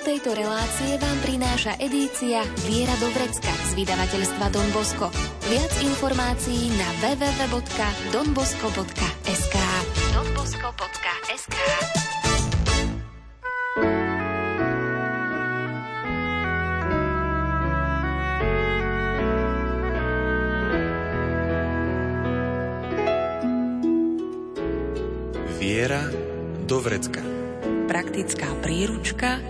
tejto relácie vám prináša edícia Viera do Vrecka z vydavateľstva Don Bosco. Viac informácií na www.donbosco.sk donbosco.sk Viera do vrecka. Praktická príručka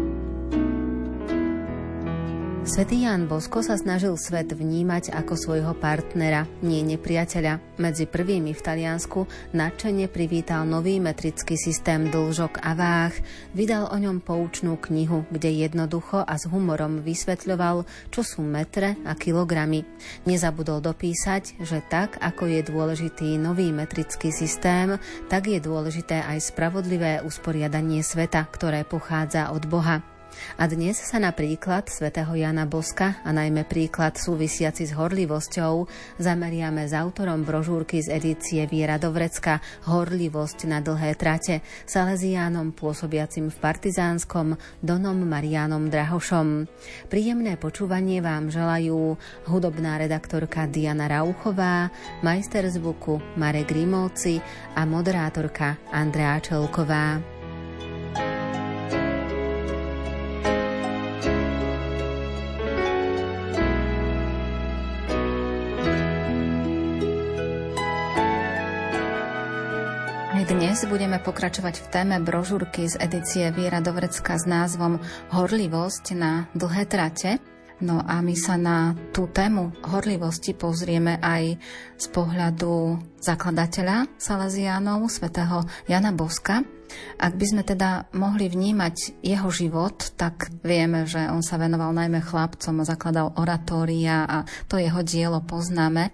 Svetý Ján Bosko sa snažil svet vnímať ako svojho partnera, nie nepriateľa. Medzi prvými v Taliansku nadšene privítal nový metrický systém dlžok a váh. Vydal o ňom poučnú knihu, kde jednoducho a s humorom vysvetľoval, čo sú metre a kilogramy. Nezabudol dopísať, že tak, ako je dôležitý nový metrický systém, tak je dôležité aj spravodlivé usporiadanie sveta, ktoré pochádza od Boha. A dnes sa na príklad svätého Jana Boska a najmä príklad súvisiaci s horlivosťou zameriame s autorom brožúrky z edície Viera Dovrecka Horlivosť na dlhé trate, Salesiánom pôsobiacim v Partizánskom Donom Marianom Drahošom. Príjemné počúvanie vám želajú hudobná redaktorka Diana Rauchová, majster zvuku Marek Grimovci a moderátorka Andrea Čelková. Dnes budeme pokračovať v téme brožúrky z edície Viera Dovrecka s názvom Horlivosť na dlhé trate. No a my sa na tú tému horlivosti pozrieme aj z pohľadu zakladateľa Salesiánov, svätého Jana Boska. Ak by sme teda mohli vnímať jeho život, tak vieme, že on sa venoval najmä chlapcom a zakladal oratória a to jeho dielo poznáme.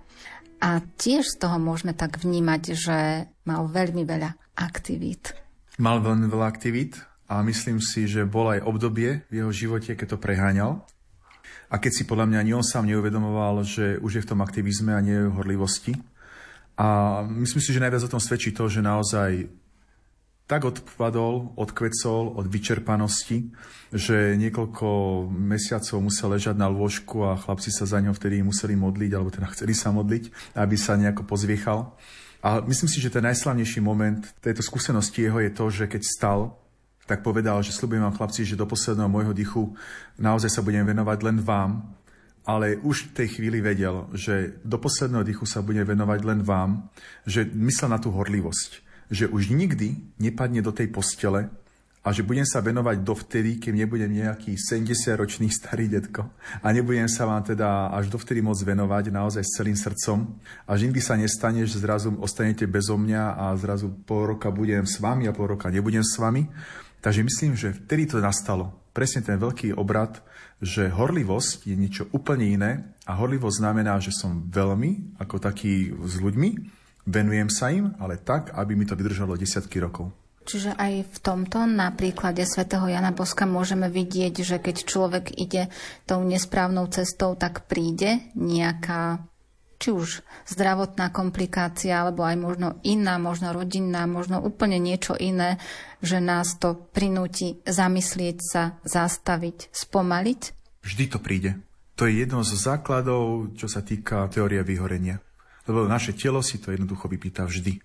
A tiež z toho môžeme tak vnímať, že mal veľmi veľa aktivít. Mal veľmi veľa aktivít a myslím si, že bol aj obdobie v jeho živote, keď to preháňal. A keď si podľa mňa ani on sám neuvedomoval, že už je v tom aktivizme a nie horlivosti. A myslím si, že najviac o tom svedčí to, že naozaj tak odpadol, odkvecol od vyčerpanosti, že niekoľko mesiacov musel ležať na lôžku a chlapci sa za ňou vtedy museli modliť, alebo teda chceli sa modliť, aby sa nejako pozviechal. A myslím si, že ten najslavnejší moment tejto skúsenosti jeho je to, že keď stal, tak povedal, že slúbujem vám chlapci, že do posledného môjho dychu naozaj sa budem venovať len vám, ale už v tej chvíli vedel, že do posledného dychu sa budem venovať len vám, že myslel na tú horlivosť že už nikdy nepadne do tej postele a že budem sa venovať dovtedy, kým nebudem nejaký 70-ročný starý detko a nebudem sa vám teda až dovtedy môcť venovať naozaj s celým srdcom a že nikdy sa nestane, že zrazu ostanete bezo mňa a zrazu pol roka budem s vami a pol roka nebudem s vami. Takže myslím, že vtedy to nastalo. Presne ten veľký obrad, že horlivosť je niečo úplne iné a horlivosť znamená, že som veľmi ako taký s ľuďmi, Venujem sa im, ale tak, aby mi to vydržalo desiatky rokov. Čiže aj v tomto na príklade svätého Jana Boska môžeme vidieť, že keď človek ide tou nesprávnou cestou, tak príde nejaká či už zdravotná komplikácia, alebo aj možno iná, možno rodinná, možno úplne niečo iné, že nás to prinúti zamyslieť sa, zastaviť, spomaliť? Vždy to príde. To je jedno z základov, čo sa týka teórie vyhorenia lebo naše telo si to jednoducho vypýta vždy.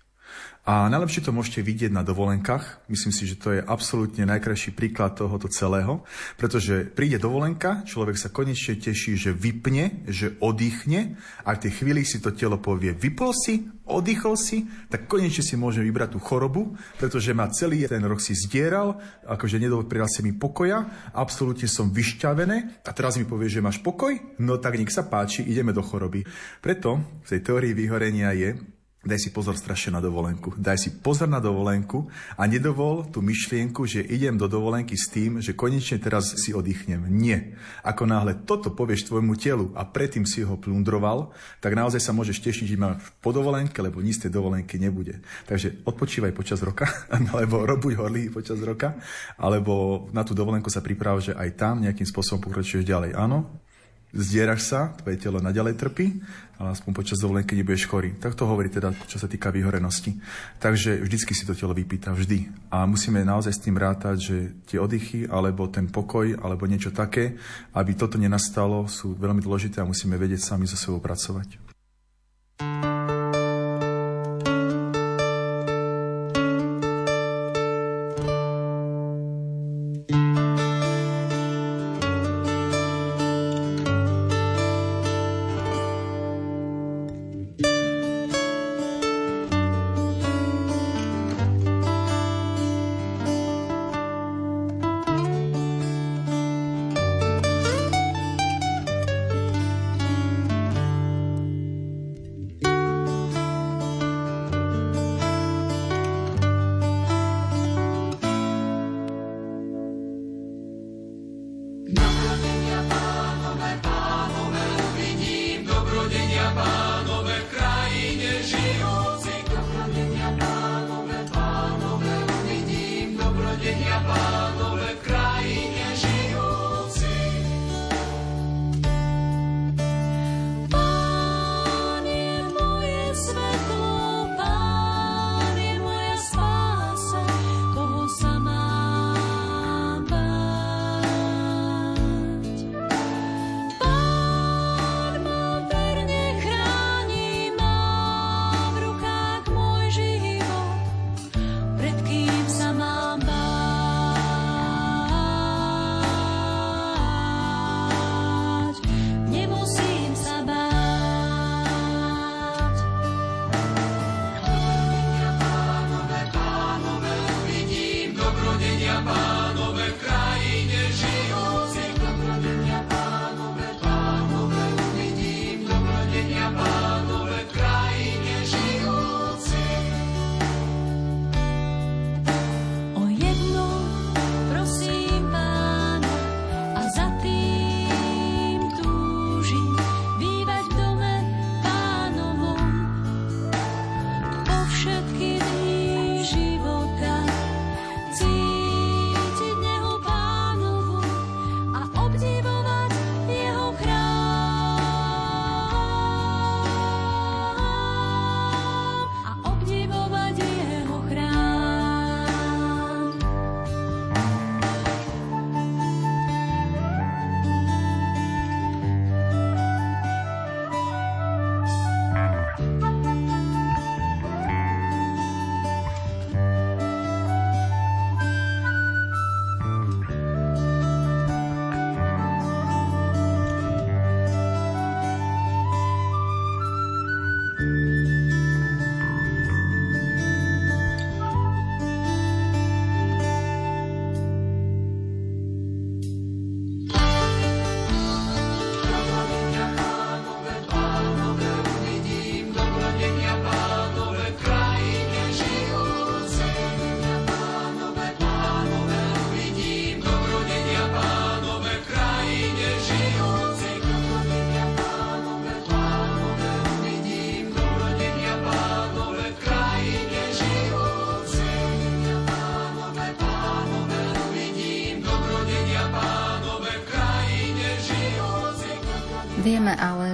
A najlepšie to môžete vidieť na dovolenkách. Myslím si, že to je absolútne najkrajší príklad tohoto celého, pretože príde dovolenka, človek sa konečne teší, že vypne, že oddychne a v tej chvíli si to telo povie, vypol si, oddychol si, tak konečne si môže vybrať tú chorobu, pretože ma celý ten rok si zdieral, akože nedoprel si mi pokoja, absolútne som vyšťavené a teraz mi povie, že máš pokoj, no tak nech sa páči, ideme do choroby. Preto v tej teórii vyhorenia je, Daj si pozor strašne na dovolenku. Daj si pozor na dovolenku a nedovol tú myšlienku, že idem do dovolenky s tým, že konečne teraz si oddychnem. Nie. Ako náhle toto povieš tvojmu telu a predtým si ho plundroval, tak naozaj sa môžeš tešiť, že máš po dovolenke, lebo nic tej dovolenky nebude. Takže odpočívaj počas roka, alebo robuj horlí počas roka, alebo na tú dovolenku sa priprav, že aj tam nejakým spôsobom pokračuješ ďalej. Áno? zdieraš sa, tvoje telo naďalej trpí, ale aspoň počas dovolenky nebudeš chorý. Tak to hovorí teda, čo sa týka vyhorenosti. Takže vždycky si to telo vypýta, vždy. A musíme naozaj s tým rátať, že tie oddychy, alebo ten pokoj, alebo niečo také, aby toto nenastalo, sú veľmi dôležité a musíme vedieť sami so sebou pracovať. Vieme ale,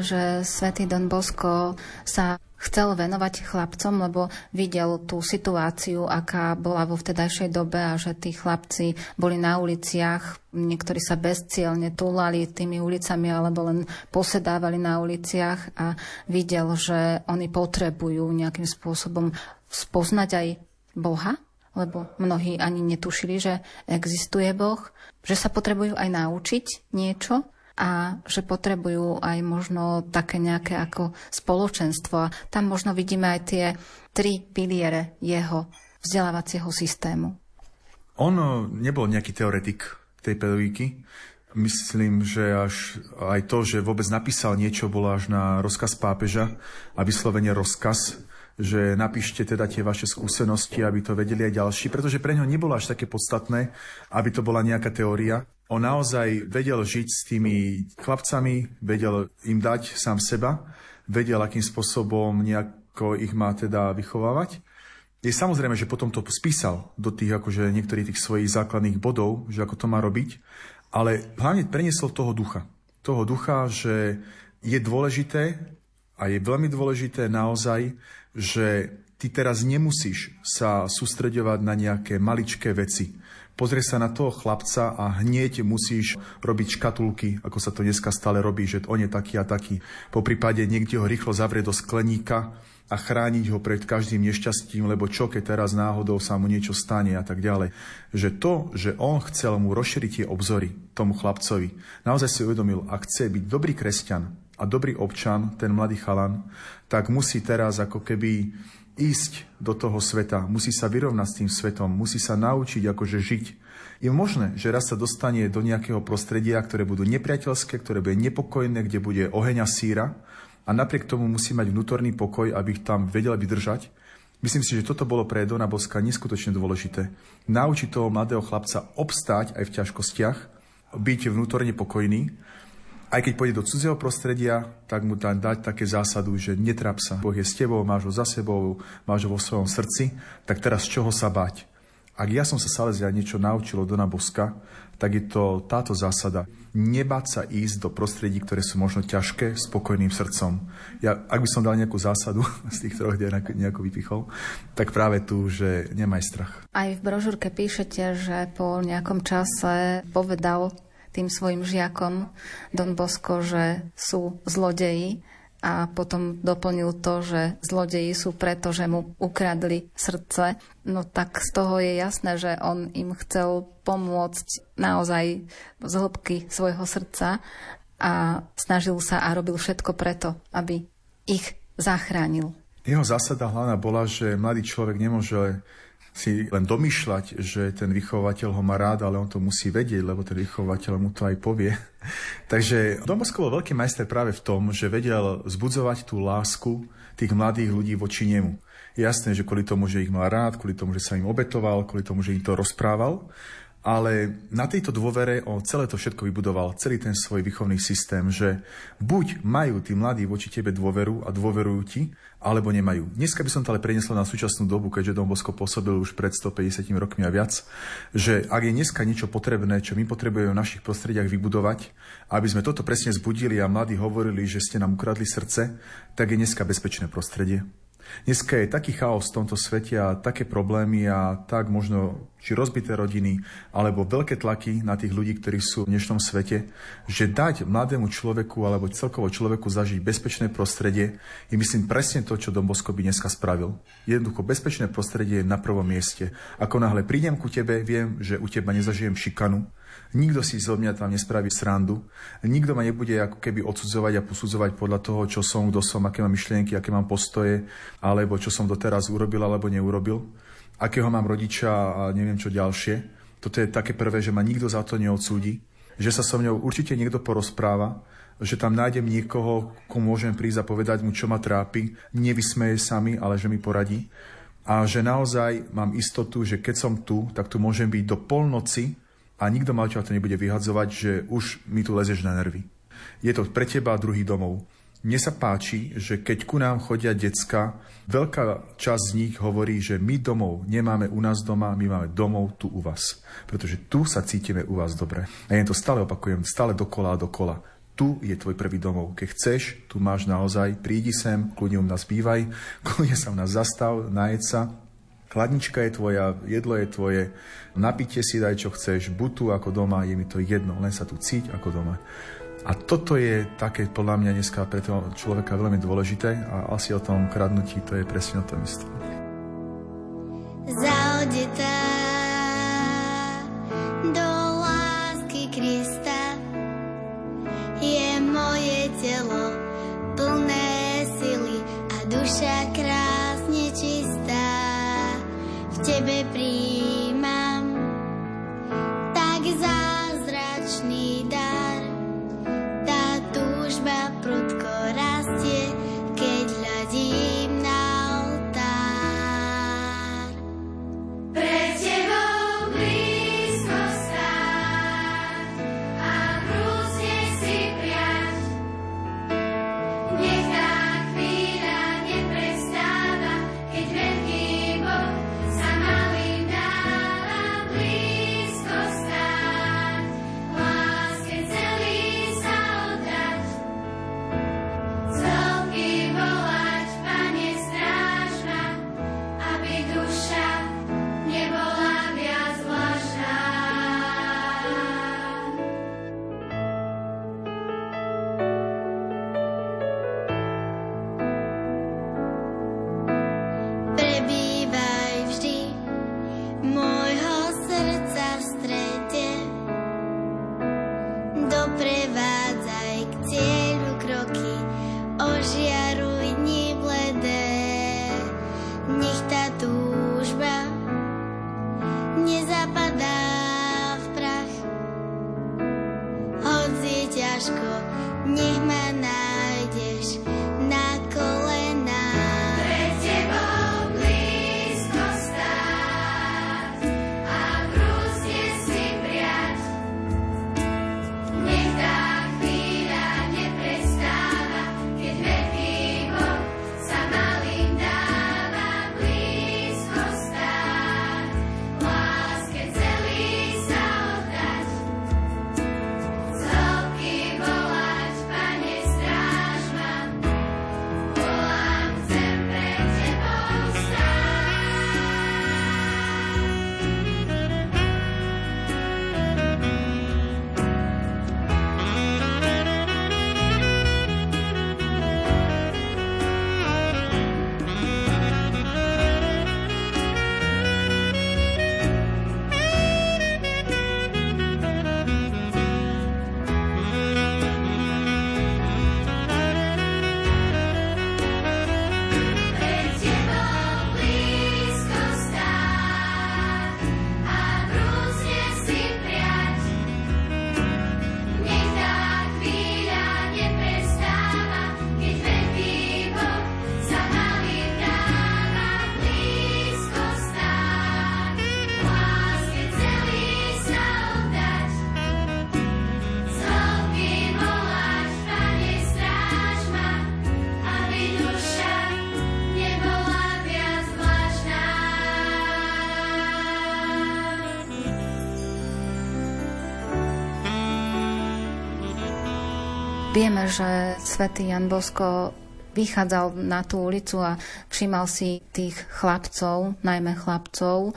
že svätý Don Bosco sa chcel venovať chlapcom, lebo videl tú situáciu, aká bola vo vtedajšej dobe a že tí chlapci boli na uliciach, niektorí sa bezcielne túlali tými ulicami alebo len posedávali na uliciach a videl, že oni potrebujú nejakým spôsobom spoznať aj Boha, lebo mnohí ani netušili, že existuje Boh, že sa potrebujú aj naučiť niečo a že potrebujú aj možno také nejaké ako spoločenstvo. A tam možno vidíme aj tie tri piliere jeho vzdelávacieho systému. On nebol nejaký teoretik tej pedagogiky. Myslím, že až aj to, že vôbec napísal niečo, bolo až na rozkaz pápeža a vyslovene rozkaz, že napíšte teda tie vaše skúsenosti, aby to vedeli aj ďalší, pretože pre ňo nebolo až také podstatné, aby to bola nejaká teória, on naozaj vedel žiť s tými chlapcami, vedel im dať sám seba, vedel, akým spôsobom nejako ich má teda vychovávať. Je samozrejme, že potom to spísal do tých akože niektorých tých svojich základných bodov, že ako to má robiť, ale hlavne preniesol toho ducha. toho ducha, že je dôležité a je veľmi dôležité naozaj, že ty teraz nemusíš sa sústredovať na nejaké maličké veci. Pozrie sa na toho chlapca a hneď musíš robiť škatulky, ako sa to dneska stále robí, že on je taký a taký. Po prípade niekde ho rýchlo zavrie do skleníka a chrániť ho pred každým nešťastím, lebo čo keď teraz náhodou sa mu niečo stane a tak ďalej. Že to, že on chcel mu rozšíriť tie obzory tomu chlapcovi, naozaj si uvedomil, ak chce byť dobrý kresťan a dobrý občan, ten mladý chalan, tak musí teraz ako keby ísť do toho sveta, musí sa vyrovnať s tým svetom, musí sa naučiť akože žiť. Je možné, že raz sa dostane do nejakého prostredia, ktoré budú nepriateľské, ktoré bude nepokojné, kde bude oheň a síra a napriek tomu musí mať vnútorný pokoj, aby ich tam vedel vydržať. Myslím si, že toto bolo pre Dona Boska neskutočne dôležité. Naučiť toho mladého chlapca obstáť aj v ťažkostiach, byť vnútorne pokojný aj keď pôjde do cudzieho prostredia, tak mu tam dať také zásadu, že netrap sa. Boh je s tebou, máš ho za sebou, máš ho vo svojom srdci, tak teraz čoho sa bať? Ak ja som sa Salezia niečo naučil od Dona Boska, tak je to táto zásada. Nebáť sa ísť do prostredí, ktoré sú možno ťažké, spokojným srdcom. Ja, ak by som dal nejakú zásadu z tých troch, kde nejako vypichol, tak práve tu, že nemaj strach. Aj v brožúrke píšete, že po nejakom čase povedal tým svojim žiakom Don Bosco, že sú zlodeji a potom doplnil to, že zlodeji sú preto, že mu ukradli srdce. No tak z toho je jasné, že on im chcel pomôcť naozaj z hĺbky svojho srdca a snažil sa a robil všetko preto, aby ich zachránil. Jeho zásada hlavná bola, že mladý človek nemôže si len domýšľať, že ten vychovateľ ho má rád, ale on to musí vedieť, lebo ten vychovateľ mu to aj povie. Takže Domosko bol veľký majster práve v tom, že vedel zbudzovať tú lásku tých mladých ľudí voči nemu. Jasné, že kvôli tomu, že ich mal rád, kvôli tomu, že sa im obetoval, kvôli tomu, že im to rozprával, ale na tejto dôvere on celé to všetko vybudoval, celý ten svoj výchovný systém, že buď majú tí mladí voči tebe dôveru a dôverujú ti, alebo nemajú. Dneska by som to ale preniesla na súčasnú dobu, keďže Dom Bosko pôsobil už pred 150 rokmi a viac, že ak je dneska niečo potrebné, čo my potrebujeme v našich prostrediach vybudovať, aby sme toto presne zbudili a mladí hovorili, že ste nám ukradli srdce, tak je dneska bezpečné prostredie. Dneska je taký chaos v tomto svete a také problémy a tak možno či rozbité rodiny, alebo veľké tlaky na tých ľudí, ktorí sú v dnešnom svete, že dať mladému človeku alebo celkovo človeku zažiť bezpečné prostredie je myslím presne to, čo Dombosko by dneska spravil. Jednoducho bezpečné prostredie je na prvom mieste. Ako náhle prídem ku tebe, viem, že u teba nezažijem šikanu, Nikto si zo mňa tam nespraví srandu. Nikto ma nebude ako keby odsudzovať a posudzovať podľa toho, čo som, kto som, aké mám myšlienky, aké mám postoje, alebo čo som doteraz urobil alebo neurobil, akého mám rodiča a neviem čo ďalšie. Toto je také prvé, že ma nikto za to neodsúdi, že sa so mňou určite niekto porozpráva, že tam nájdem niekoho, komu môžem prísť a povedať mu, čo ma trápi, nevysmeje sa ale že mi poradí. A že naozaj mám istotu, že keď som tu, tak tu môžem byť do polnoci a nikto ma to nebude vyhadzovať, že už mi tu lezeš na nervy. Je to pre teba druhý domov. Mne sa páči, že keď ku nám chodia decka, veľká časť z nich hovorí, že my domov nemáme u nás doma, my máme domov tu u vás. Pretože tu sa cítime u vás dobre. A ja to stále opakujem, stále dokola a dokola. Tu je tvoj prvý domov. Keď chceš, tu máš naozaj, prídi sem, kľudne u nás bývaj, kľudne sa u nás zastav, najed sa, Chladnička je tvoja, jedlo je tvoje, napite si daj čo chceš, buď tu ako doma, je mi to jedno, len sa tu cíť ako doma. A toto je také podľa mňa dneska pre toho človeka veľmi dôležité a asi o tom kradnutí to je presne o tom istom. Zaudetá Vieme, že svätý Jan Bosko vychádzal na tú ulicu a všímal si tých chlapcov, najmä chlapcov,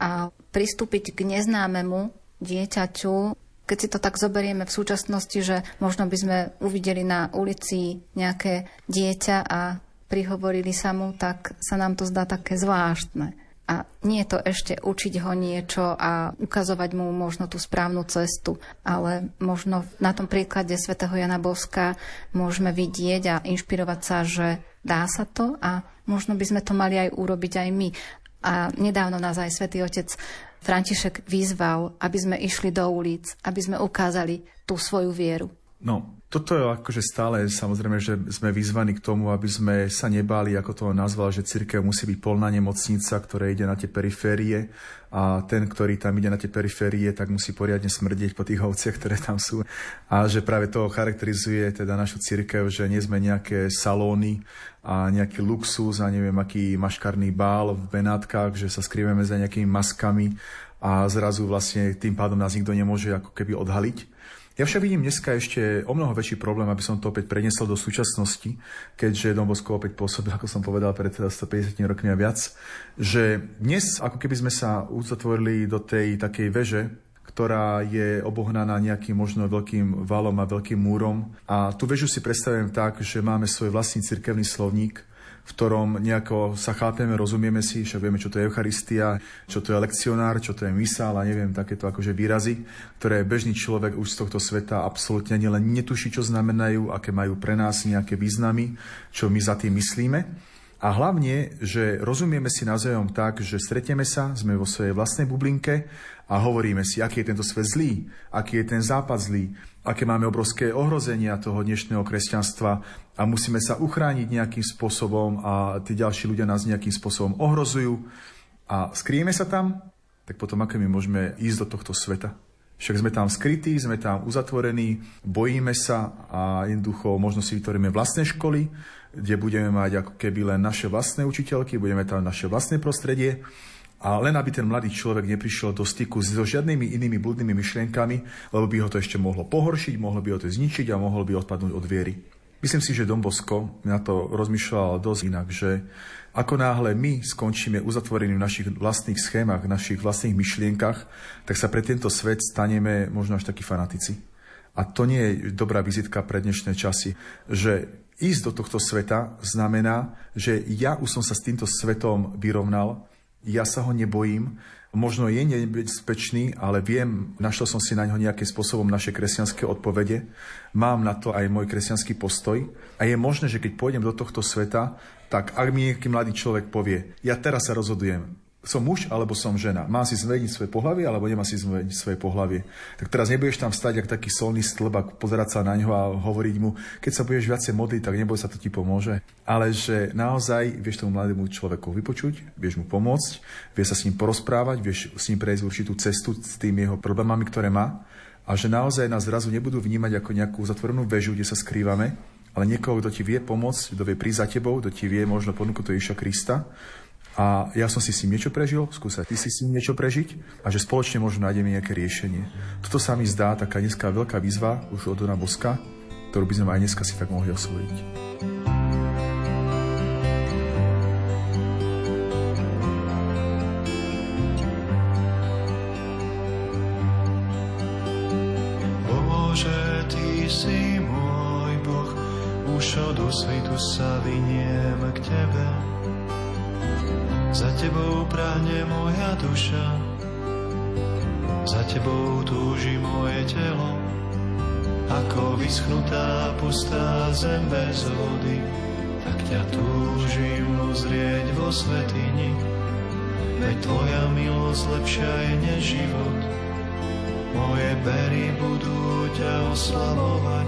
a pristúpiť k neznámemu dieťaťu, keď si to tak zoberieme v súčasnosti, že možno by sme uvideli na ulici nejaké dieťa a prihovorili sa mu, tak sa nám to zdá také zvláštne. A nie je to ešte učiť ho niečo a ukazovať mu možno tú správnu cestu, ale možno na tom príklade svätého Jana Boska môžeme vidieť a inšpirovať sa, že dá sa to a možno by sme to mali aj urobiť aj my. A nedávno nás aj svätý Otec František vyzval, aby sme išli do ulic, aby sme ukázali tú svoju vieru. No, toto je akože stále, samozrejme, že sme vyzvaní k tomu, aby sme sa nebáli, ako to nazval, že církev musí byť polná nemocnica, ktorá ide na tie periférie a ten, ktorý tam ide na tie periférie, tak musí poriadne smrdieť po tých ovciach, ktoré tam sú. A že práve to charakterizuje teda našu církev, že nie sme nejaké salóny a nejaký luxus a neviem, aký maškarný bál v Benátkach, že sa skrývame za nejakými maskami a zrazu vlastne tým pádom nás nikto nemôže ako keby odhaliť. Ja však vidím dneska ešte o mnoho väčší problém, aby som to opäť preniesol do súčasnosti, keďže Don Bosco opäť pôsobil, ako som povedal, pred 150 rokmi a viac, že dnes ako keby sme sa uzatvorili do tej takej veže, ktorá je obohnaná nejakým možno veľkým valom a veľkým múrom. A tú väžu si predstavujem tak, že máme svoj vlastný cirkevný slovník, v ktorom nejako sa chápeme, rozumieme si, však vieme, čo to je Eucharistia, čo to je lekcionár, čo to je misál a neviem, takéto akože výrazy, ktoré bežný človek už z tohto sveta absolútne len netuší, čo znamenajú, aké majú pre nás nejaké významy, čo my za tým myslíme. A hlavne, že rozumieme si navzájom tak, že stretieme sa, sme vo svojej vlastnej bublinke a hovoríme si, aký je tento svet zlý, aký je ten západ zlý, aké máme obrovské ohrozenia toho dnešného kresťanstva a musíme sa uchrániť nejakým spôsobom a tí ďalší ľudia nás nejakým spôsobom ohrozujú. A skryjeme sa tam, tak potom ako my môžeme ísť do tohto sveta? Však sme tam skrytí, sme tam uzatvorení, bojíme sa a jednoducho možno si vytvoríme vlastné školy, kde budeme mať ako keby len naše vlastné učiteľky, budeme tam naše vlastné prostredie a len aby ten mladý človek neprišiel do styku so žiadnymi inými blúdnymi myšlienkami, lebo by ho to ešte mohlo pohoršiť, mohlo by ho to zničiť a mohol by odpadnúť od viery. Myslím si, že Don na to rozmýšľal dosť inak, že ako náhle my skončíme uzatvorení v našich vlastných schémach, v našich vlastných myšlienkach, tak sa pre tento svet staneme možno až takí fanatici. A to nie je dobrá vizitka pre dnešné časy, že Ísť do tohto sveta znamená, že ja už som sa s týmto svetom vyrovnal, ja sa ho nebojím, možno je nebezpečný, ale viem, našiel som si na ňo nejakým spôsobom naše kresťanské odpovede, mám na to aj môj kresťanský postoj. A je možné, že keď pôjdem do tohto sveta, tak ak mi nejaký mladý človek povie, ja teraz sa rozhodujem, som muž alebo som žena. Mám si zmeniť svoje pohlavie alebo nemá si zmeniť svoje pohlavie. Tak teraz nebudeš tam stať ako taký solný stĺb a pozerať sa na ňo a hovoriť mu, keď sa budeš viacej modliť, tak neboj sa, to ti pomôže. Ale že naozaj vieš tomu mladému človeku vypočuť, vieš mu pomôcť, vieš sa s ním porozprávať, vieš s ním prejsť určitú cestu s tými jeho problémami, ktoré má a že naozaj nás zrazu nebudú vnímať ako nejakú zatvorenú väžu, kde sa skrývame, ale niekoho, kto ti vie pomôcť, kto vie prísť za tebou, kto ti vie možno ponúknuť Ježiša Krista a ja som si s ním niečo prežil, skúsať ty si s ním niečo prežiť a že spoločne možno nájdeme nejaké riešenie. Toto sa mi zdá taká dneska veľká výzva už od Dona Boska, ktorú by sme aj dneska si tak mohli osvojiť. Si môj Boh, už od osvitu sa vyniem k Tebe. Za tebou prahne moja duša, za tebou túži moje telo, ako vyschnutá pustá zem bez vody, tak ťa túžim uzrieť vo svetini. Veď tvoja milosť lepšia je než život, moje bery budú ťa oslavovať,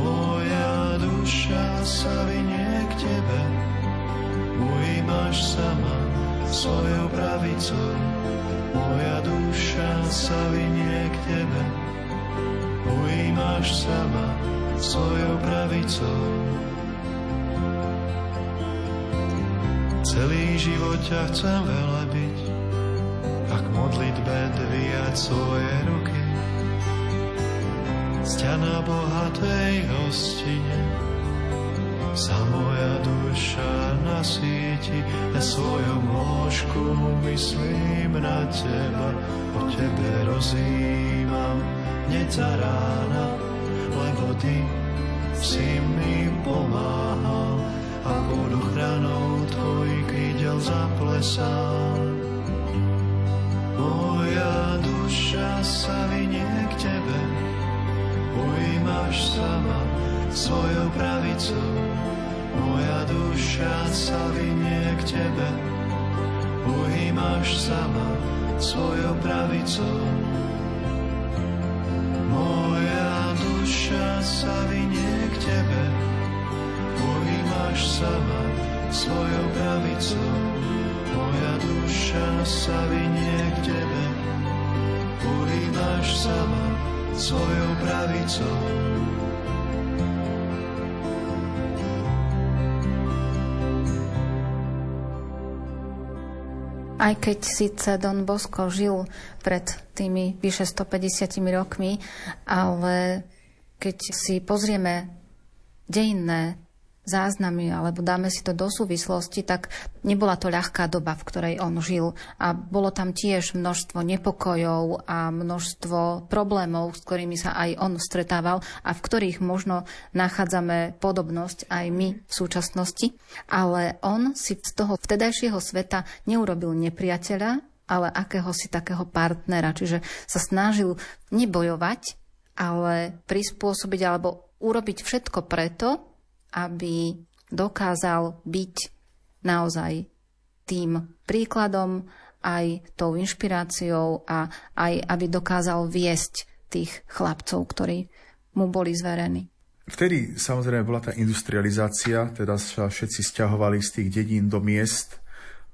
moja duša sa vynie k tebe, ujímaš sama svojou pravicou. Moja duša sa vynie k Tebe, ujímaš sama svojou pravicou. Celý život ťa chcem velebiť a k modlitbe dvíjať svoje ruky. sťa na bohatej hostine. Sa moja duša nasíti, na svojom lôžku myslím na teba, o tebe rozímam hneď za rána, lebo ty si mi pomáhal a pod ochranou tvojich krídel zaplesal. Moja duša sa vynie k tebe, ujímaš sama svojou pravicou. Moja duša sa vynie k tebe, ujímaš sama svojou pravicou. Moja duša sa vynie k tebe, ujímaš sama svojou pravicou. Moja duša sa vynie k tebe, ujímaš sama svojou pravicou. Aj keď síce Don Bosco žil pred tými vyše 150 rokmi, ale keď si pozrieme dejinné záznamy alebo dáme si to do súvislosti, tak nebola to ľahká doba, v ktorej on žil. A bolo tam tiež množstvo nepokojov a množstvo problémov, s ktorými sa aj on stretával a v ktorých možno nachádzame podobnosť aj my v súčasnosti, ale on si z toho vtedajšieho sveta neurobil nepriateľa, ale akéhosi takého partnera, čiže sa snažil nebojovať, ale prispôsobiť alebo urobiť všetko preto, aby dokázal byť naozaj tým príkladom, aj tou inšpiráciou a aj aby dokázal viesť tých chlapcov, ktorí mu boli zverení. Vtedy samozrejme bola tá industrializácia, teda sa všetci stiahovali z tých dedín do miest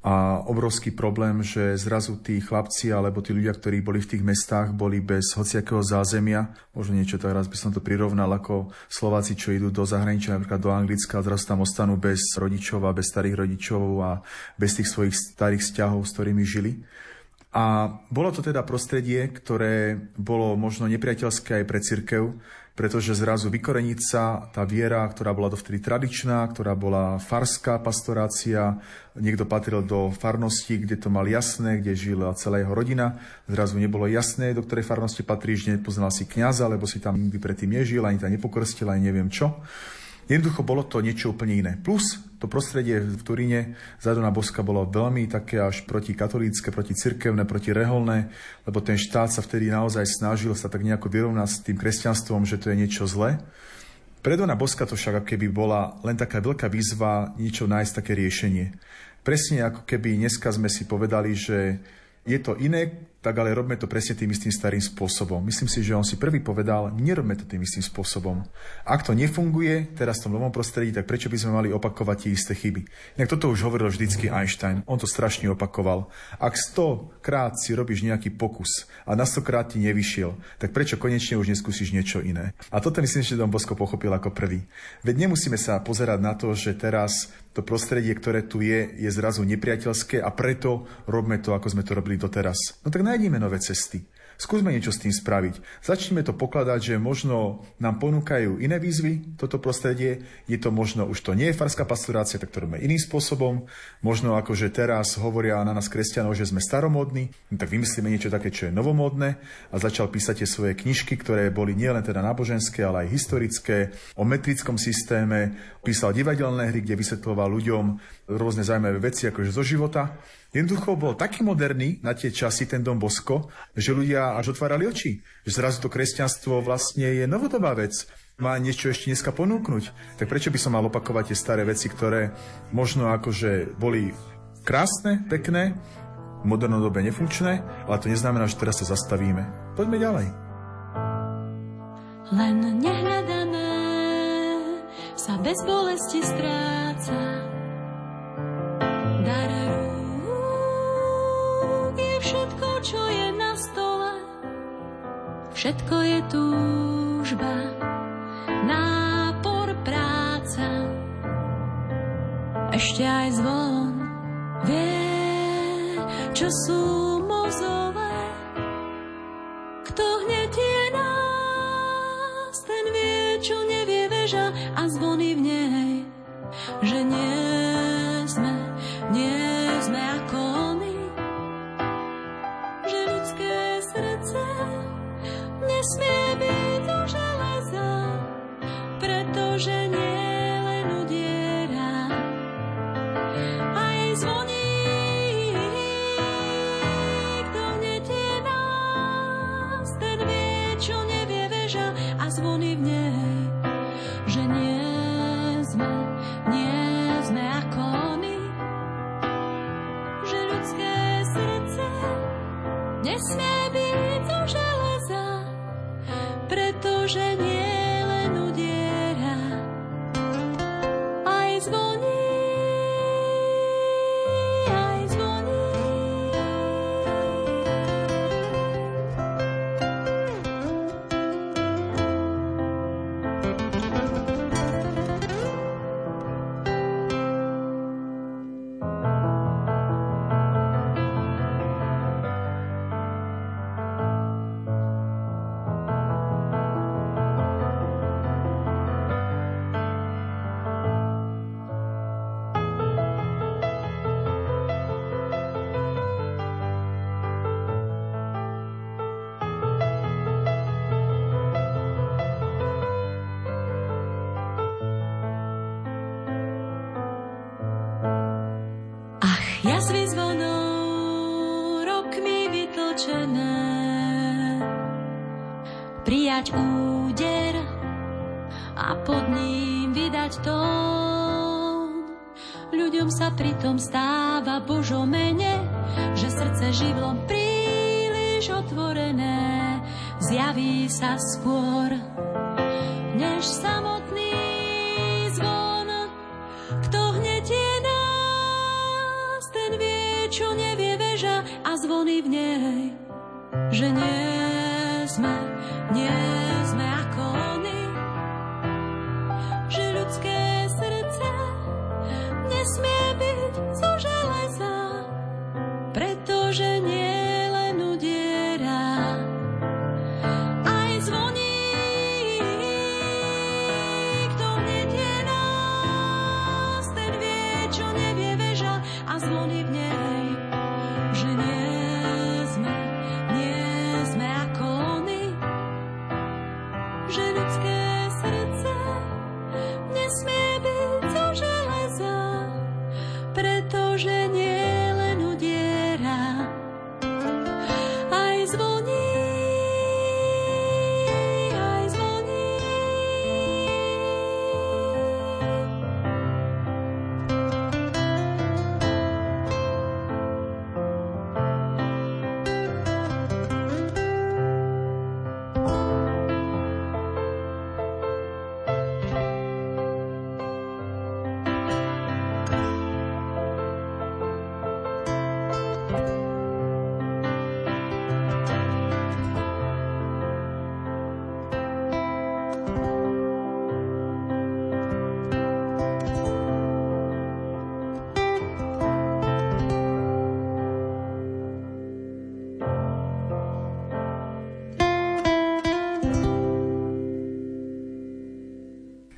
a obrovský problém, že zrazu tí chlapci alebo tí ľudia, ktorí boli v tých mestách, boli bez hociakého zázemia. Možno niečo teraz by som to prirovnal ako Slováci, čo idú do zahraničia, napríklad do Anglicka, a zrazu tam ostanú bez rodičov a bez starých rodičov a bez tých svojich starých vzťahov, s ktorými žili. A bolo to teda prostredie, ktoré bolo možno nepriateľské aj pre cirkev, pretože zrazu vykoreniť sa tá viera, ktorá bola dovtedy tradičná, ktorá bola farská pastorácia, niekto patril do farnosti, kde to mal jasné, kde žila celá jeho rodina, zrazu nebolo jasné, do ktorej farnosti patríš, nepoznal si kňaza, lebo si tam nikdy predtým nežil, ani tam nepokrstil, ani neviem čo. Jednoducho bolo to niečo úplne iné. Plus to prostredie v Turíne za Dona Boska bolo veľmi také až proti katolícke, proti reholné, lebo ten štát sa vtedy naozaj snažil sa tak nejako vyrovnať s tým kresťanstvom, že to je niečo zlé. Pre Dona Boska to však ako keby bola len taká veľká výzva niečo nájsť také riešenie. Presne ako keby dneska sme si povedali, že je to iné, tak ale robme to presne tým istým starým spôsobom. Myslím si, že on si prvý povedal, nerobme to tým istým spôsobom. Ak to nefunguje teraz v tom novom prostredí, tak prečo by sme mali opakovať tie isté chyby? Inak toto už hovoril vždycky Einstein, on to strašne opakoval. Ak 100 krát si robíš nejaký pokus a na 100 krát ti nevyšiel, tak prečo konečne už neskúsiš niečo iné? A toto myslím, že Don Bosko pochopil ako prvý. Veď nemusíme sa pozerať na to, že teraz to prostredie, ktoré tu je, je zrazu nepriateľské a preto robme to, ako sme to robili doteraz. No tak nájdime nové cesty. Skúsme niečo s tým spraviť. Začneme to pokladať, že možno nám ponúkajú iné výzvy, toto prostredie. Je to možno, už to nie je farská pastorácia, tak to robíme iným spôsobom. Možno ako, že teraz hovoria na nás kresťanov, že sme staromodní, no tak vymyslíme niečo také, čo je novomodné a začal písať tie svoje knižky, ktoré boli nielen teda náboženské, ale aj historické, o metrickom systéme. Písal divadelné hry, kde vysvetloval ľuďom rôzne zaujímavé veci, akože zo života. Jednoducho bol taký moderný na tie časy ten Dom Bosko, že ľudia až otvárali oči. Že zrazu to kresťanstvo vlastne je novodobá vec. Má niečo ešte dneska ponúknuť. Tak prečo by som mal opakovať tie staré veci, ktoré možno akože boli krásne, pekné, v modernom dobe nefunkčné, ale to neznamená, že teraz sa zastavíme. Poďme ďalej. Len nehľadané sa bez bolesti stráca. Dar všetko, čo je na stole. Všetko je túžba, nápor, práca. Ešte aj zvon vie, čo sú mozové. Kto hnetie nás čo nevie veža a zvony v nej, že nie sme, nie nesmie byť do železa, pretože nie len udiera. Aj zvoní, a zvony v nej, že nie sme, nie sme ako oni, že ľudské srdce nesmie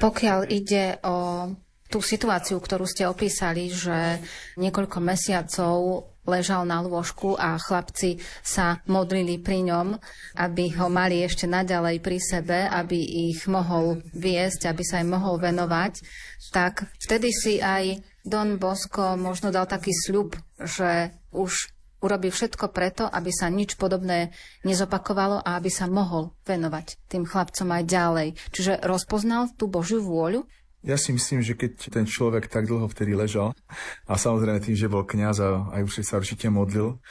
Pokiaľ ide o tú situáciu, ktorú ste opísali, že niekoľko mesiacov ležal na lôžku a chlapci sa modlili pri ňom, aby ho mali ešte naďalej pri sebe, aby ich mohol viesť, aby sa im mohol venovať, tak vtedy si aj Don Bosco možno dal taký sľub, že už urobí všetko preto, aby sa nič podobné nezopakovalo a aby sa mohol venovať tým chlapcom aj ďalej. Čiže rozpoznal tú Božiu vôľu? Ja si myslím, že keď ten človek tak dlho vtedy ležal, a samozrejme tým, že bol kňaz a aj už sa určite modlil,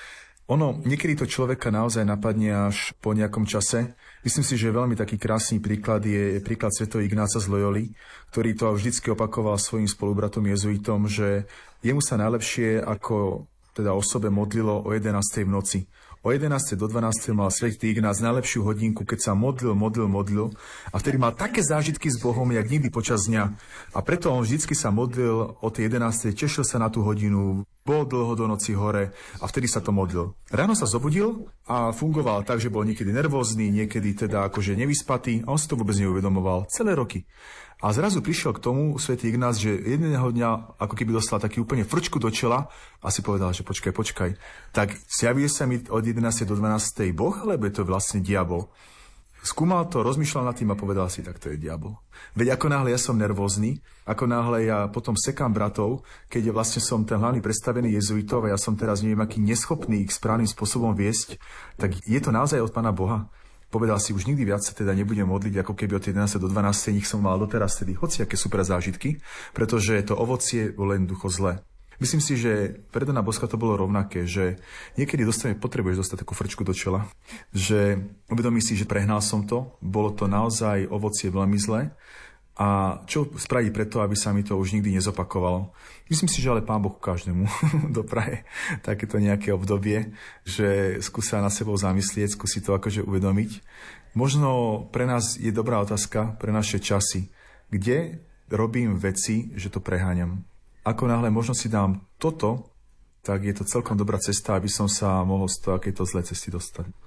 ono, niekedy to človeka naozaj napadne až po nejakom čase. Myslím si, že veľmi taký krásny príklad je príklad Sv. Ignáca z Loyoli, ktorý to vždycky opakoval svojim spolubratom jezuitom, že jemu sa najlepšie ako teda osobe modlilo o 11. v noci. O 11. do 12. mal svätý Ignác najlepšiu hodinku, keď sa modlil, modlil, modlil a vtedy mal také zážitky s Bohom, jak nikdy počas dňa. A preto on vždycky sa modlil o tej 11. tešil sa na tú hodinu, Bol dlho do noci hore a vtedy sa to modlil. Ráno sa zobudil a fungoval tak, že bol niekedy nervózny, niekedy teda akože nevyspatý a on si to vôbec neuvedomoval celé roky. A zrazu prišiel k tomu svätý Ignác, že jedného dňa ako keby dostal taký úplne frčku do čela a si povedal, že počkaj, počkaj. Tak zjavuje sa mi od 11. do 12. Boh, alebo je to vlastne diabol? Skúmal to, rozmýšľal nad tým a povedal si, tak to je diabol. Veď ako náhle ja som nervózny, ako náhle ja potom sekám bratov, keď vlastne som ten hlavný predstavený jezuitov a ja som teraz neviem aký neschopný ich správnym spôsobom viesť, tak je to naozaj od Pána Boha. Povedal si, už nikdy viac sa teda nebudem modliť, ako keby od 11. do 12. nich som mal doteraz tedy hociaké super zážitky, pretože to ovocie bolo len ducho zlé. Myslím si, že pre Dana Boska to bolo rovnaké, že niekedy dostane, potrebuješ dostať takú frčku do čela, že uvedomí si, že prehnal som to, bolo to naozaj ovocie veľmi zlé a čo spraví preto, aby sa mi to už nikdy nezopakovalo. Myslím si, že ale Pán Boh každému dopraje takéto nejaké obdobie, že skúsa na sebou zamyslieť, skúsi to akože uvedomiť. Možno pre nás je dobrá otázka, pre naše časy, kde robím veci, že to preháňam. Ako náhle možno si dám toto, tak je to celkom dobrá cesta, aby som sa mohol z takéto zlé cesty dostať.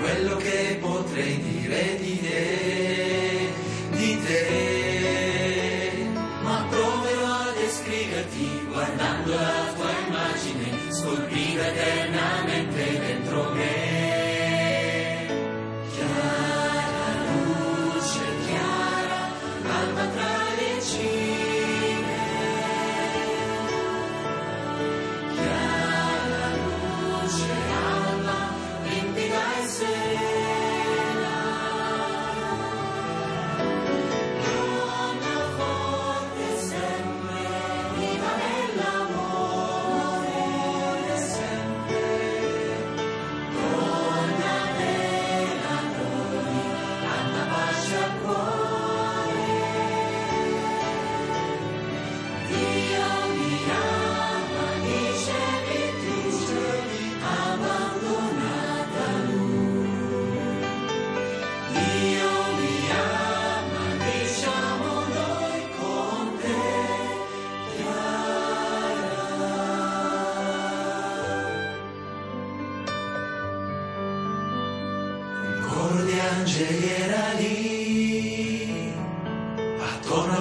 quello che potrei dire. Lord.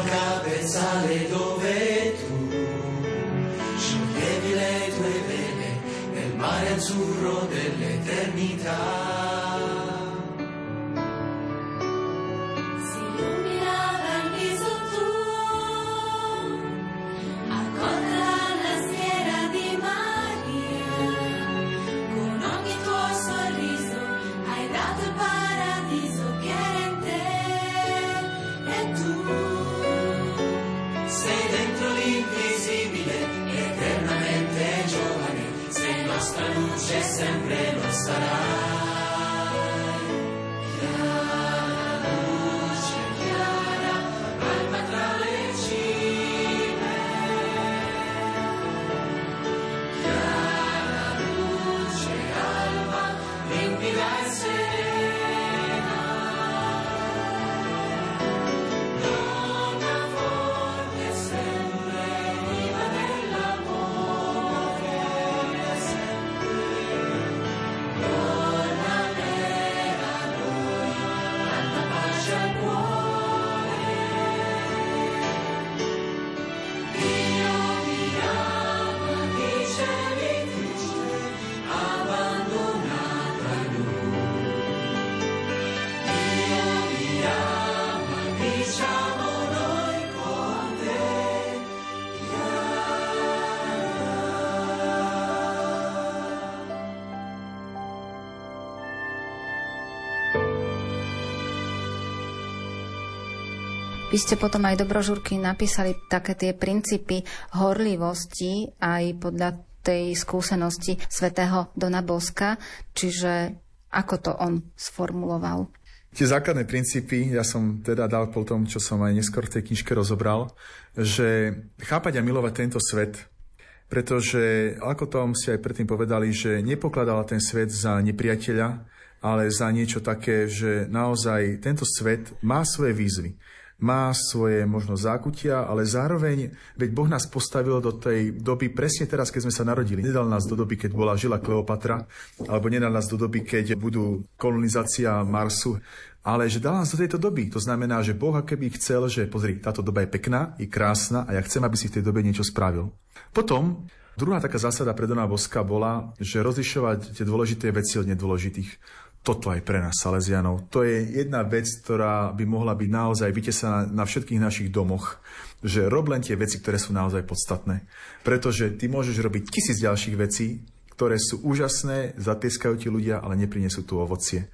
Ste potom aj do brožúrky napísali také tie princípy horlivosti aj podľa tej skúsenosti svätého Dona Boska, čiže ako to on sformuloval? Tie základné princípy, ja som teda dal po tom, čo som aj neskôr v tej knižke rozobral, že chápať a milovať tento svet, pretože ako tom ste aj predtým povedali, že nepokladala ten svet za nepriateľa, ale za niečo také, že naozaj tento svet má svoje výzvy má svoje možno zákutia, ale zároveň, veď Boh nás postavil do tej doby presne teraz, keď sme sa narodili. Nedal nás do doby, keď bola žila Kleopatra, alebo nedal nás do doby, keď budú kolonizácia Marsu, ale že dal nás do tejto doby. To znamená, že Boh keby chcel, že pozri, táto doba je pekná, je krásna a ja chcem, aby si v tej dobe niečo spravil. Potom Druhá taká zásada pre Dona Boska bola, že rozlišovať tie dôležité veci od nedôležitých toto aj pre nás, Salesianov. To je jedna vec, ktorá by mohla byť naozaj vytesaná na všetkých našich domoch, že rob len tie veci, ktoré sú naozaj podstatné. Pretože ty môžeš robiť tisíc ďalších vecí, ktoré sú úžasné, zatieskajú ti ľudia, ale neprinesú tu ovocie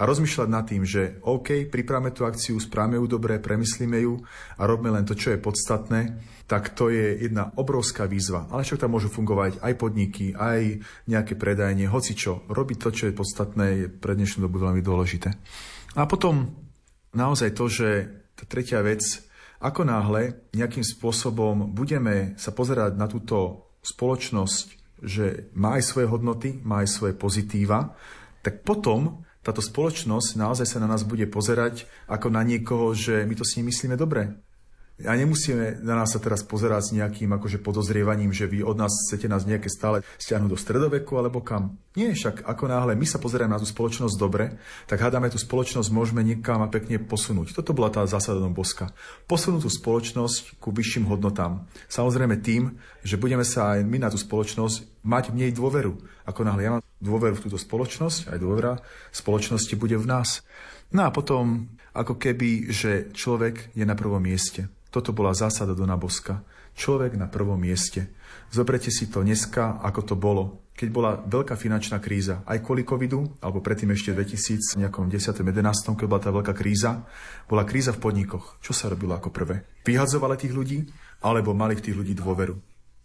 a rozmýšľať nad tým, že OK, pripravme tú akciu, správame ju dobre, premyslíme ju a robme len to, čo je podstatné, tak to je jedna obrovská výzva. Ale však tam môžu fungovať aj podniky, aj nejaké predajenie, hoci čo. Robiť to, čo je podstatné, je pre dnešnú dobu veľmi dôležité. A potom naozaj to, že tá tretia vec, ako náhle nejakým spôsobom budeme sa pozerať na túto spoločnosť, že má aj svoje hodnoty, má aj svoje pozitíva, tak potom táto spoločnosť naozaj sa na nás bude pozerať ako na niekoho, že my to s ním myslíme dobre. A nemusíme na nás sa teraz pozerať s nejakým akože podozrievaním, že vy od nás chcete nás nejaké stále stiahnuť do stredoveku alebo kam. Nie, však ako náhle my sa pozeráme na tú spoločnosť dobre, tak hádame tú spoločnosť môžeme niekam a pekne posunúť. Toto bola tá zásada Don Boska. Posunúť tú spoločnosť ku vyšším hodnotám. Samozrejme tým, že budeme sa aj my na tú spoločnosť mať v nej dôveru. Ako náhle ja mám dôveru v túto spoločnosť, aj dôvera spoločnosti bude v nás. No a potom, ako keby, že človek je na prvom mieste. Toto bola zásada Dona Boska. Človek na prvom mieste. Zobrete si to dneska, ako to bolo. Keď bola veľká finančná kríza, aj kvôli covidu, alebo predtým ešte 2000, nejakom 10. 11. keď bola tá veľká kríza, bola kríza v podnikoch. Čo sa robilo ako prvé? Vyhadzovali tých ľudí, alebo mali v tých ľudí dôveru?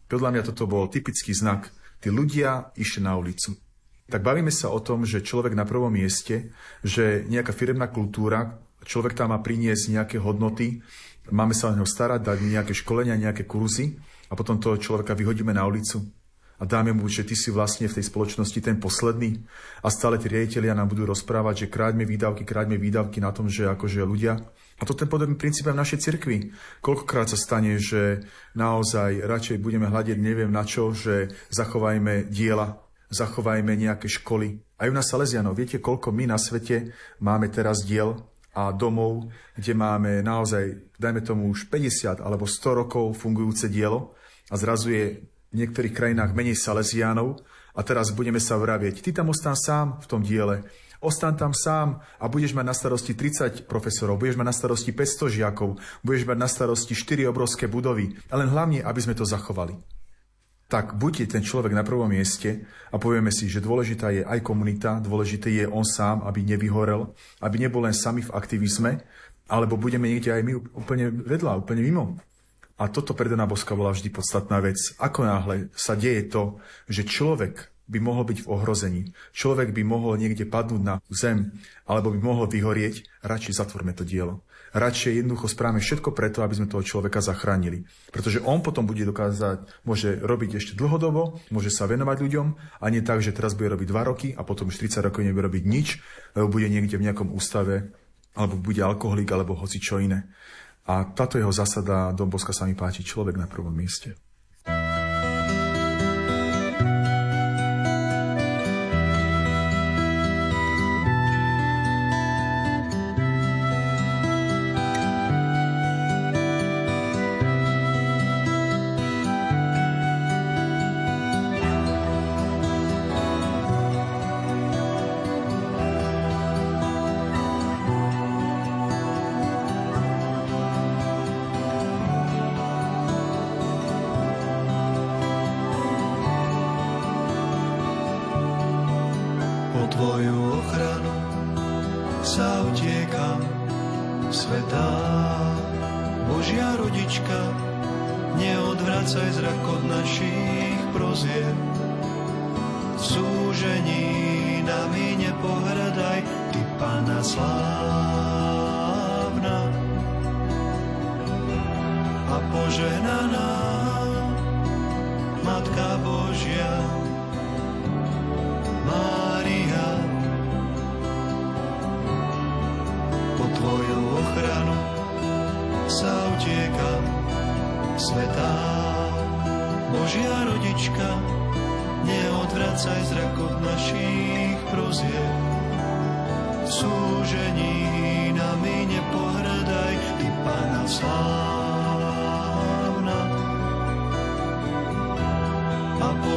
Podľa mňa toto bol typický znak. Tí ľudia išli na ulicu. Tak bavíme sa o tom, že človek na prvom mieste, že nejaká firemná kultúra, človek tam má priniesť nejaké hodnoty, Máme sa o neho starať, dať nejaké školenia, nejaké kurzy a potom toho človeka vyhodíme na ulicu a dáme mu, že ty si vlastne v tej spoločnosti ten posledný a stále tí riaditeľia nám budú rozprávať, že kráďme výdavky, kráďme výdavky na tom, že akože ľudia. A to ten podobný princíp aj v našej cirkvi. Koľkokrát sa stane, že naozaj radšej budeme hľadiť neviem na čo, že zachovajme diela, zachovajme nejaké školy. Aj u nás Salesianov, viete, koľko my na svete máme teraz diel, a domov, kde máme naozaj, dajme tomu už 50 alebo 100 rokov fungujúce dielo a zrazu je v niektorých krajinách menej salesiánov a teraz budeme sa vravieť, ty tam ostan sám v tom diele, ostan tam sám a budeš mať na starosti 30 profesorov, budeš mať na starosti 500 žiakov, budeš mať na starosti 4 obrovské budovy, ale hlavne, aby sme to zachovali tak buď ten človek na prvom mieste a povieme si, že dôležitá je aj komunita, dôležité je on sám, aby nevyhorel, aby nebol len sami v aktivizme, alebo budeme niekde aj my úplne vedľa, úplne mimo. A toto pre Dana Boska bola vždy podstatná vec. Ako náhle sa deje to, že človek by mohol byť v ohrození, človek by mohol niekde padnúť na zem, alebo by mohol vyhorieť, radšej zatvorme to dielo radšej jednoducho správame všetko preto, aby sme toho človeka zachránili. Pretože on potom bude dokázať, môže robiť ešte dlhodobo, môže sa venovať ľuďom a nie tak, že teraz bude robiť 2 roky a potom 40 rokov nebude robiť nič, lebo bude niekde v nejakom ústave, alebo bude alkoholik, alebo hoci čo iné. A táto jeho zásada do Boska sa mi páči, človek na prvom mieste.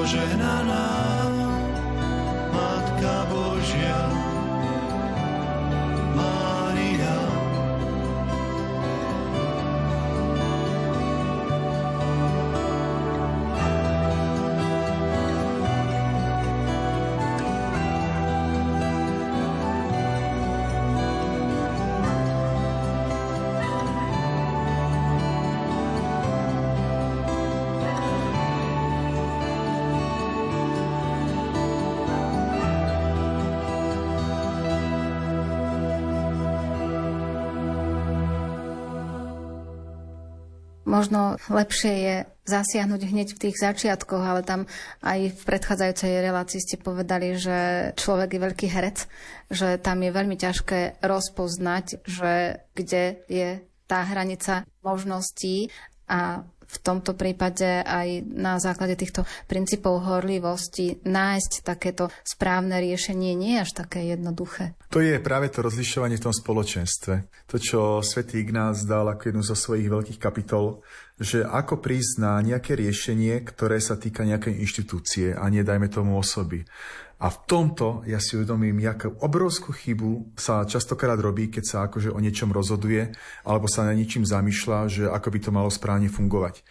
Požehnaná. Matka Božia, Možno lepšie je zasiahnuť hneď v tých začiatkoch, ale tam aj v predchádzajúcej relácii ste povedali, že človek je veľký herec, že tam je veľmi ťažké rozpoznať, že kde je tá hranica možností a v tomto prípade aj na základe týchto princípov horlivosti nájsť takéto správne riešenie nie až také jednoduché. To je práve to rozlišovanie v tom spoločenstve. To, čo svätý Ignác dal ako jednu zo svojich veľkých kapitol, že ako prísť na nejaké riešenie, ktoré sa týka nejakej inštitúcie a nie dajme tomu osoby. A v tomto ja si uvedomím, jakú obrovskú chybu sa častokrát robí, keď sa akože o niečom rozhoduje, alebo sa na ničím zamýšľa, že ako by to malo správne fungovať.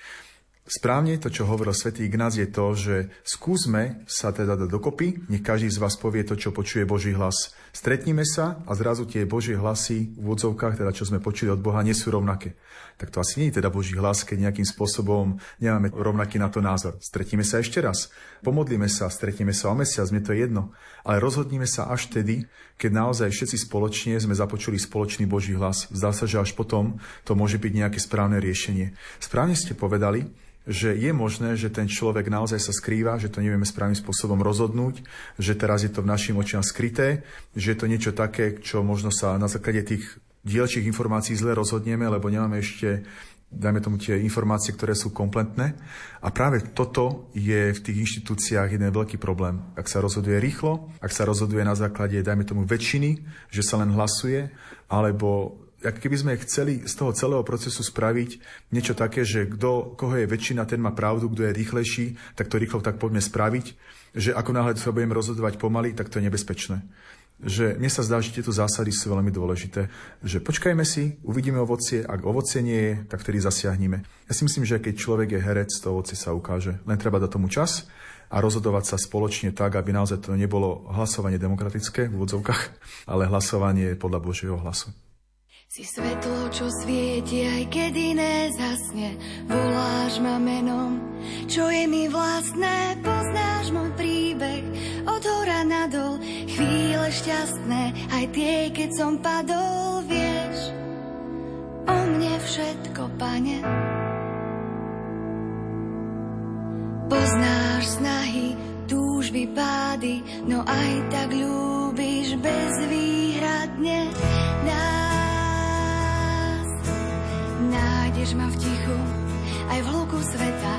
Správne to, čo hovoril svätý Ignác, je to, že skúsme sa teda dať dokopy, nech každý z vás povie to, čo počuje Boží hlas. Stretnime sa a zrazu tie Božie hlasy v úvodzovkách, teda čo sme počuli od Boha, nie sú rovnaké. Tak to asi nie je teda Boží hlas, keď nejakým spôsobom nemáme rovnaký na to názor. Stretnime sa ešte raz, pomodlíme sa, stretneme sa o mesiac, mne to je jedno. Ale rozhodnime sa až vtedy, keď naozaj všetci spoločne sme započuli spoločný Boží hlas. Zdá sa, že až potom to môže byť nejaké správne riešenie. Správne ste povedali, že je možné, že ten človek naozaj sa skrýva, že to nevieme správnym spôsobom rozhodnúť, že teraz je to v našim očiam skryté, že je to niečo také, čo možno sa na základe tých dielčích informácií zle rozhodneme, lebo nemáme ešte dajme tomu tie informácie, ktoré sú kompletné. A práve toto je v tých inštitúciách jeden veľký problém. Ak sa rozhoduje rýchlo, ak sa rozhoduje na základe, dajme tomu, väčšiny, že sa len hlasuje, alebo ak keby sme chceli z toho celého procesu spraviť niečo také, že kto, koho je väčšina, ten má pravdu, kto je rýchlejší, tak to rýchlo tak poďme spraviť, že ako náhle sa budeme rozhodovať pomaly, tak to je nebezpečné. Že mne sa zdá, že tieto zásady sú veľmi dôležité. Že počkajme si, uvidíme ovocie, ak ovocie nie je, tak vtedy zasiahnime. Ja si myslím, že keď človek je herec, to ovocie sa ukáže. Len treba dať tomu čas a rozhodovať sa spoločne tak, aby naozaj to nebolo hlasovanie demokratické v úvodzovkách, ale hlasovanie podľa Božieho hlasu. Si svetlo, čo svieti, aj keď iné zasne, voláš ma menom, čo je mi vlastné, poznáš môj príbeh, od hora nadol, chvíle šťastné, aj tie, keď som padol, vieš, o mne všetko, pane. Poznáš snahy, túžby, pády, no aj tak ľúbiš bezvýhradne nás. Nájdeš ma v tichu, aj v hluku sveta,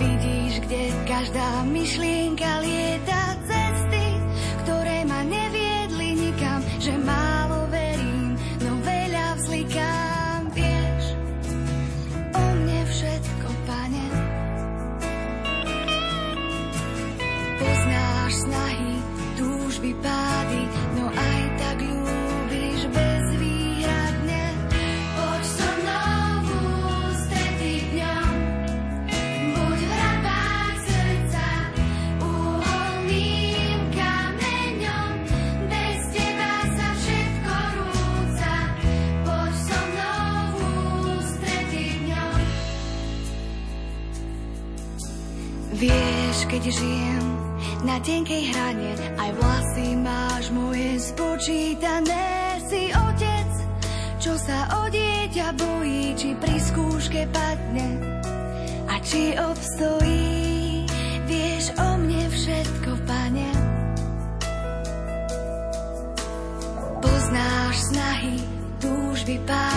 vidíš, kde každá myšlienka lieta. Cesty, ktoré ma neviedli nikam, že málo verím, no veľa vzlikám, vieš, o mne všetko, pane. Poznáš snahy, túžby, pády, tenkej hrane, aj vlasy máš moje spočítané. Si otec, čo sa o dieťa bojí, či pri skúške padne a či obstojí. Vieš o mne všetko, pane. Poznáš snahy, túžby, pády,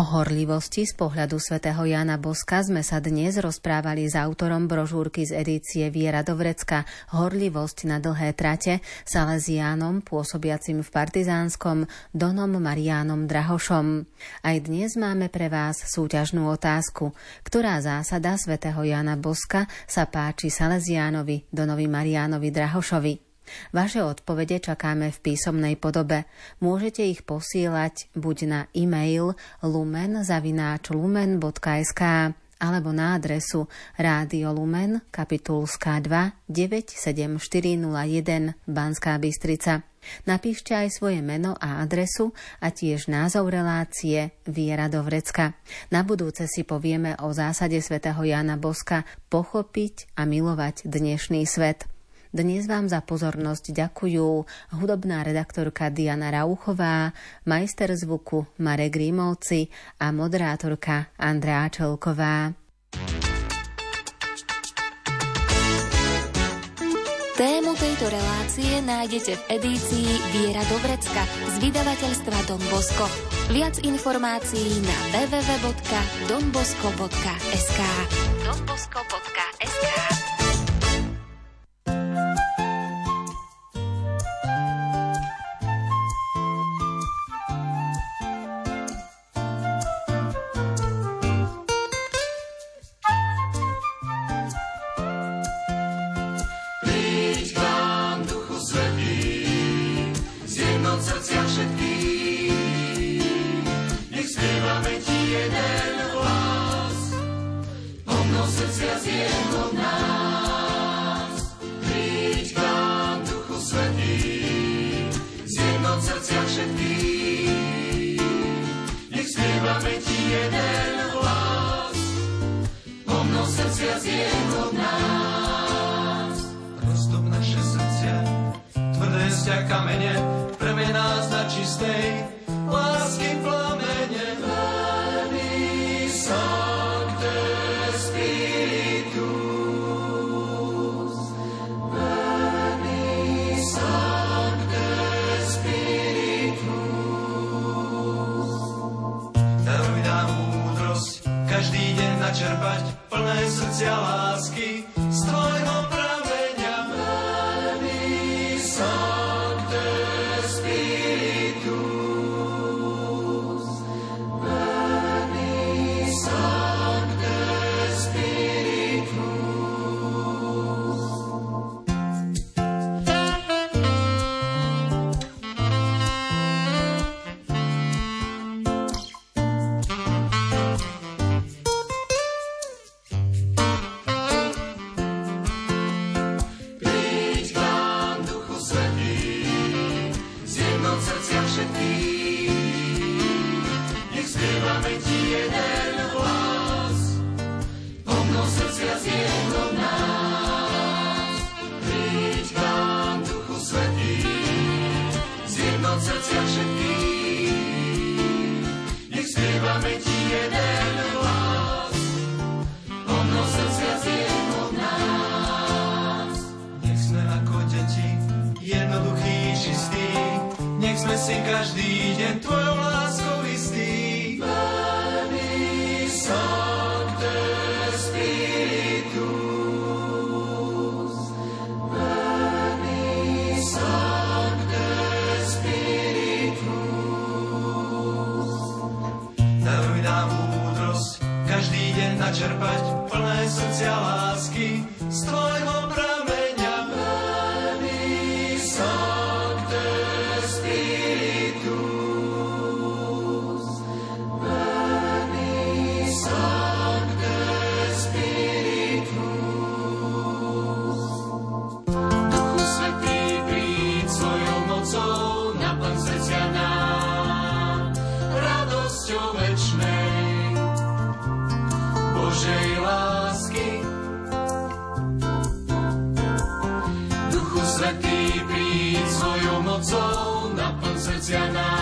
O horlivosti z pohľadu svätého Jana Boska sme sa dnes rozprávali s autorom brožúrky z edície Viera Dovrecka Horlivosť na dlhé trate Salesiánom pôsobiacim v Partizánskom Donom Mariánom Drahošom. Aj dnes máme pre vás súťažnú otázku, ktorá zásada svätého Jana Boska sa páči Salesiánovi Donovi Mariánovi Drahošovi. Vaše odpovede čakáme v písomnej podobe. Môžete ich posielať buď na e-mail lumen.lumen.sk alebo na adresu Rádio Lumen, kapitulská 2, 97401 Banská Bystrica. Napíšte aj svoje meno a adresu a tiež názov relácie Viera do Vrecka. Na budúce si povieme o zásade svätého Jana Boska pochopiť a milovať dnešný svet. Dnes vám za pozornosť ďakujú hudobná redaktorka Diana Rauchová, majster zvuku Marek Rímovci a moderátorka Andrea Čelková. Tému tejto relácie nájdete v edícii Viera Dobrecka z vydavateľstva Don Bosco. Viac informácií na www.donbosco.sk donbosco.sk Luciana.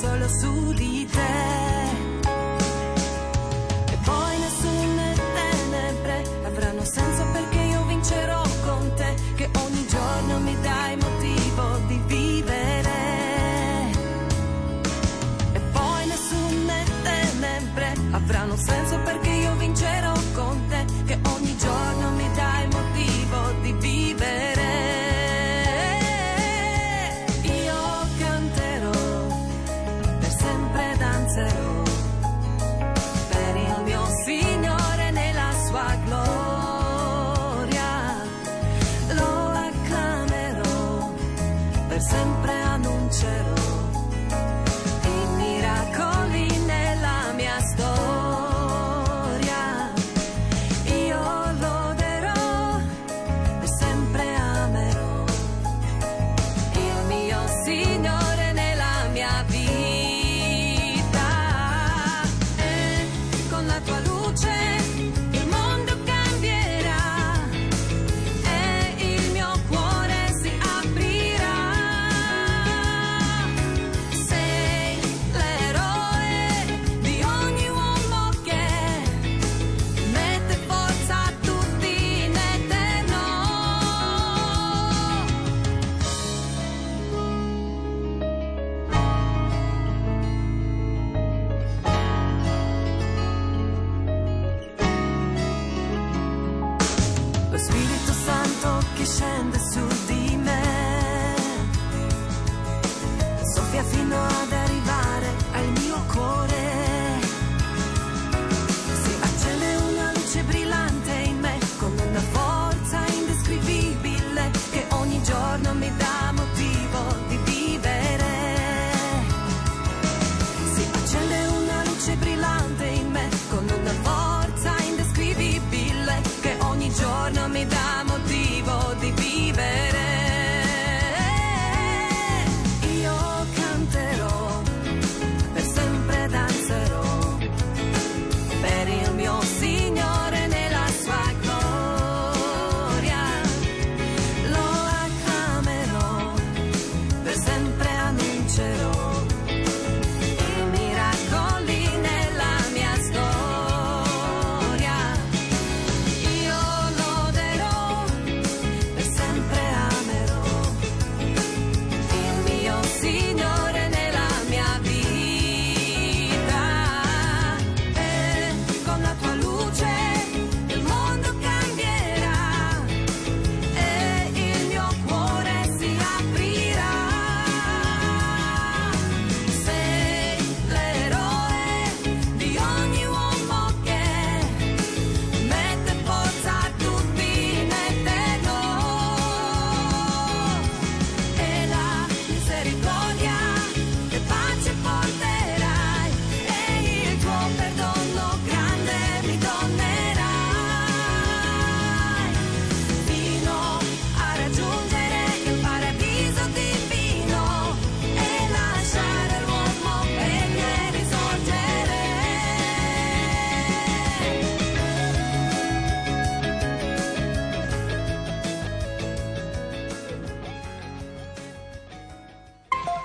Solo su di